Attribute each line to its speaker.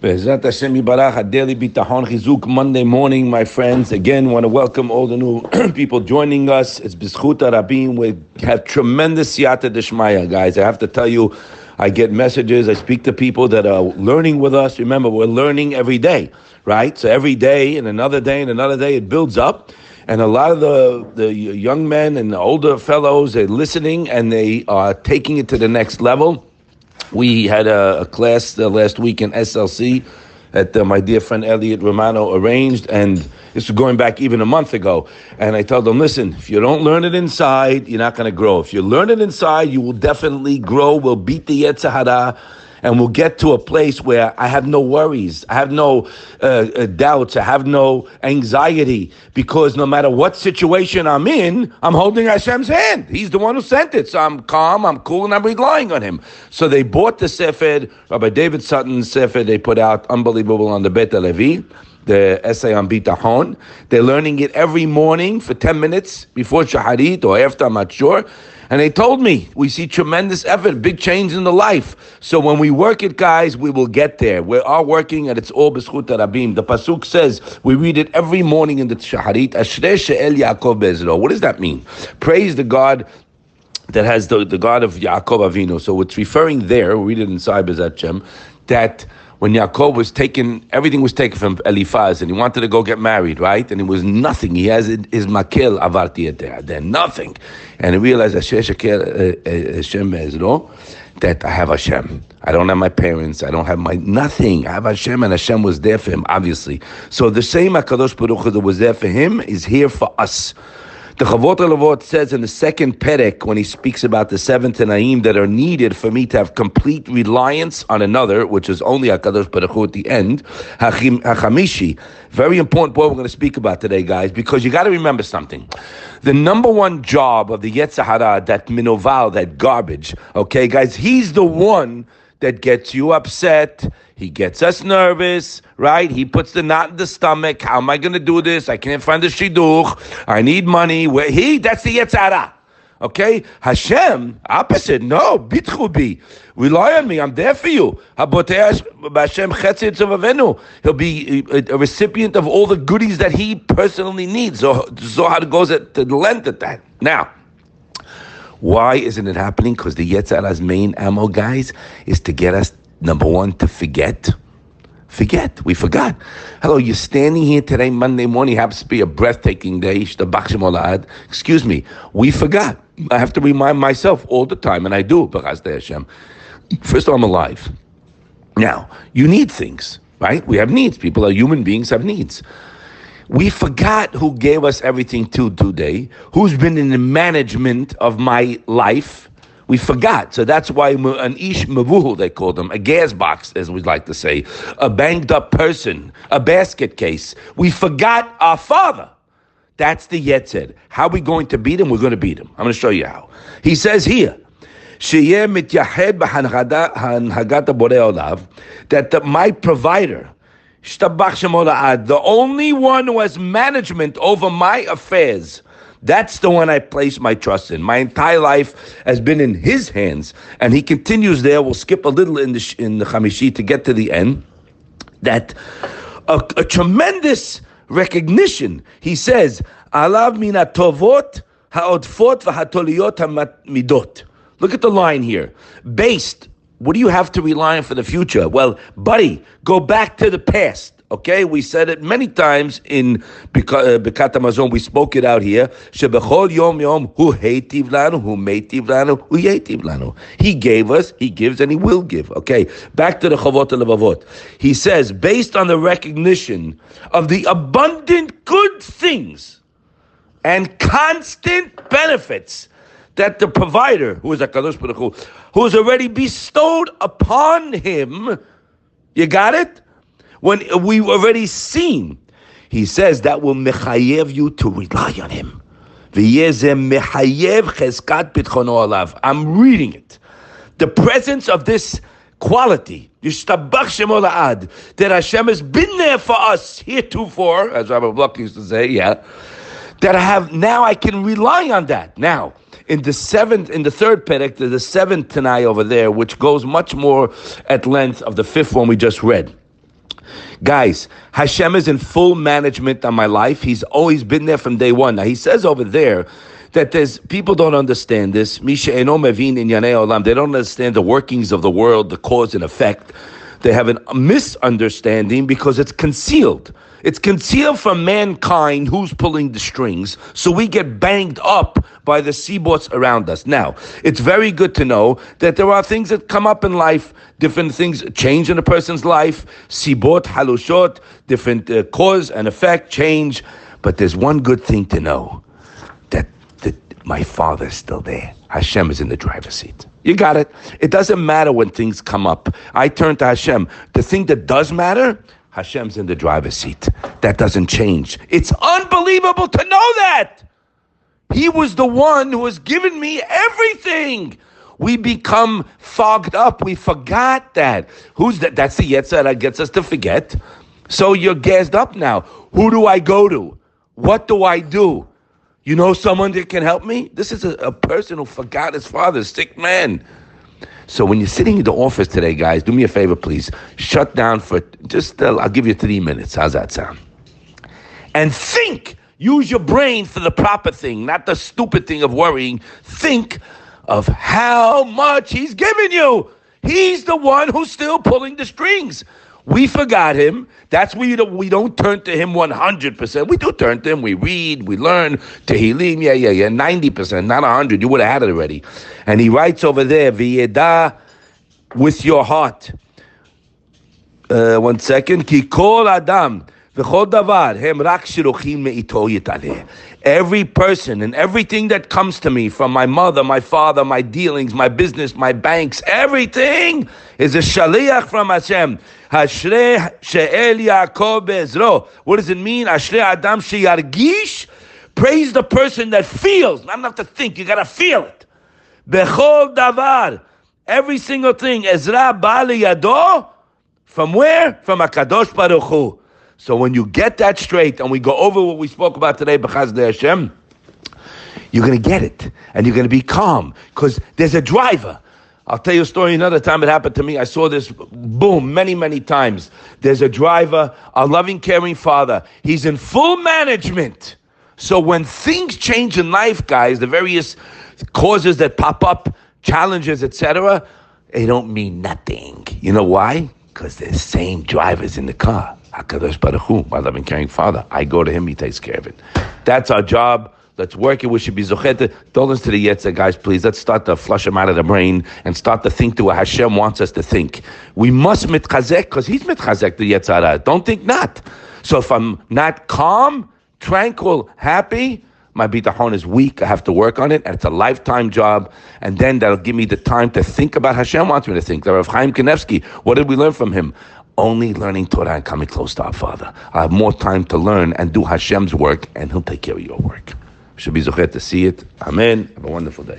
Speaker 1: Be'ezrat Hashem Yibarach, daily bitachon chizuk Monday morning, my friends. Again, want to welcome all the new people joining us. It's B'zchut Rabim. We have tremendous siyata deshmaya, guys. I have to tell you, I get messages. I speak to people that are learning with us. Remember, we're learning every day, right? So every day and another day and another day, it builds up. And a lot of the, the young men and the older fellows are listening and they are taking it to the next level. We had a, a class uh, last week in SLC that uh, my dear friend Elliot Romano arranged, and this was going back even a month ago. And I told them, listen, if you don't learn it inside, you're not going to grow. If you learn it inside, you will definitely grow. We'll beat the Yetzer Hara and we'll get to a place where I have no worries, I have no uh, uh, doubts, I have no anxiety, because no matter what situation I'm in, I'm holding Hashem's hand. He's the one who sent it, so I'm calm, I'm cool, and I'm relying on Him. So they bought the Sefer, Rabbi David Sutton's Sefer, they put out unbelievable on the Bet Levi the essay on bitachon. They're learning it every morning for 10 minutes before shaharit or after, I'm not sure. And they told me we see tremendous effort, big change in the life. So when we work it, guys, we will get there. We are working, and it's all b'schut rabim. The pasuk says we read it every morning in the shaharit. Ashrei she'el Yaakov bezro. What does that mean? Praise the God that has the, the God of Yaakov Avinu. So it's referring there. We read it in inside Bezat that when Yaakov was taken, everything was taken from Eliphaz, and he wanted to go get married, right? And it was nothing. He has his makil avarti then nothing, and he realized uh, uh, Hashem that I have Hashem. I don't have my parents. I don't have my nothing. I have Hashem, and Hashem was there for him, obviously. So the same Hakadosh Baruch Hu that was there for him is here for us. The Chavot Levavot says in the second Perek, when he speaks about the seven Tanaim that are needed for me to have complete reliance on another, which is only HaKadosh Baruch Hu at the end, Hachamishi. Very important point we're going to speak about today, guys, because you got to remember something. The number one job of the Yetzer Hara, that minoval, that garbage, okay, guys, he's the one that gets you upset. He gets us nervous, right? He puts the knot in the stomach. How am I going to do this? I can't find the shidduch. I need money. Where he? That's the Yetzer Hara. Okay, Hashem, opposite. No, bitchubi. Rely on me. I'm there for you. He'll be a recipient of all the goodies that he personally needs. So, Zohar goes at the length of that. Now, why isn't it happening? Because the Yetzer Hara's main ammo, guys, is to get us number one to forget. Forget. We forgot. Hello, you're standing here today, Monday morning, happens to be a breathtaking day. Excuse me. We forgot. I have to remind myself all the time, and I do. First of all, I'm alive. Now, you need things, right? We have needs. People are human beings, have needs. We forgot who gave us everything to today, who's been in the management of my life. We forgot. So that's why an ish mavuhu, they call them, a gas box, as we like to say, a banged up person, a basket case. We forgot our father. That's the Yetzer. How are we going to beat him? We're going to beat him. I'm going to show you how. He says here, that the, my provider, the only one who has management over my affairs. That's the one I place my trust in. My entire life has been in His hands, and He continues there. We'll skip a little in the in the Chamishi to get to the end. That a, a tremendous recognition. He says, "Alav mina tovot haodfot v'hatoliot hamidot." Look at the line here. Based what do you have to rely on for the future? Well, buddy, go back to the past. Okay, we said it many times in Birkat uh, Hamazon. We spoke it out here. Yom yom hu hu hu lanu. He gave us, he gives, and he will give. Okay, back to the Chavot Levavot. He says, based on the recognition of the abundant good things and constant benefits that the provider, who is HaKadosh Baruch Hu, who has already bestowed upon him, you got it? When we've already seen, he says that will mechayev you to rely on him. I'm reading it. The presence of this quality, that Hashem has been there for us heretofore, as Rabbi Block used to say, yeah, that I have now I can rely on that. Now, in the seventh, in the third perek, there's the seventh Tanai over there, which goes much more at length of the fifth one we just read. Guys, Hashem is in full management on my life. He's always been there from day one. Now, he says over there that there's people don't understand this. Misha They don't understand the workings of the world, the cause and effect. They have a misunderstanding because it's concealed. It's concealed from mankind who's pulling the strings, so we get banged up by the seabot around us. Now, it's very good to know that there are things that come up in life, different things change in a person's life, seabot, halushot, different uh, cause and effect change. But there's one good thing to know that, that my father is still there. Hashem is in the driver's seat. You got it. It doesn't matter when things come up. I turn to Hashem. The thing that does matter Hashem's in the driver's seat. That doesn't change. It's unbelievable to know that. He was the one who has given me everything. We become fogged up. We forgot that. Who's that? That's the Yetzer that gets us to forget. So you're gassed up now. Who do I go to? What do I do? You know someone that can help me? This is a, a person who forgot his father, sick man. So when you're sitting in the office today, guys, do me a favor, please. Shut down for just, uh, I'll give you three minutes. How's that sound? And think. Use your brain for the proper thing, not the stupid thing of worrying. Think of how much he's given you. He's the one who's still pulling the strings. We forgot him. That's why we don't, we don't turn to him 100%. We do turn to him. We read, we learn. Tehillim, yeah, yeah, yeah, 90%, not 100. You would have had it already. And he writes over there, V'yeda with your heart. Uh, one second. Ki kol adam Every person and everything that comes to me from my mother, my father, my dealings, my business, my banks, everything is a shaliach from Hashem. What does it mean? Adam. Praise the person that feels. Not enough to think. You gotta feel it. Bechol davar. Every single thing. Ezra bali yado. From where? From Akadosh Baruch Hu. So when you get that straight, and we go over what we spoke about today, B'chaz Hashem, you're going to get it, and you're going to be calm because there's a driver. I'll tell you a story another time. It happened to me. I saw this boom many, many times. There's a driver, a loving, caring father. He's in full management. So when things change in life, guys, the various causes that pop up, challenges, etc., they don't mean nothing. You know why? Because the same drivers in the car. HaKadosh Baruch Hu, my loving, caring Father. I go to Him, He takes care of it. That's our job. Let's work it. We should be zochete. Don't listen to the yetzer, guys, please. Let's start to flush them out of the brain and start to think to what Hashem wants us to think. We must mitchazek because He's mitchazek the yetzara. Don't think not. So if I'm not calm, tranquil, happy, my bitachon is weak. I have to work on it, and it's a lifetime job. And then that'll give me the time to think about Hashem wants me to think. The Rav Chaim Kanevsky, what did we learn from him? Only learning Torah and coming close to our Father. I have more time to learn and do Hashem's work, and He'll take care of your work. Should be zochet to see it. Amen. Have a wonderful day.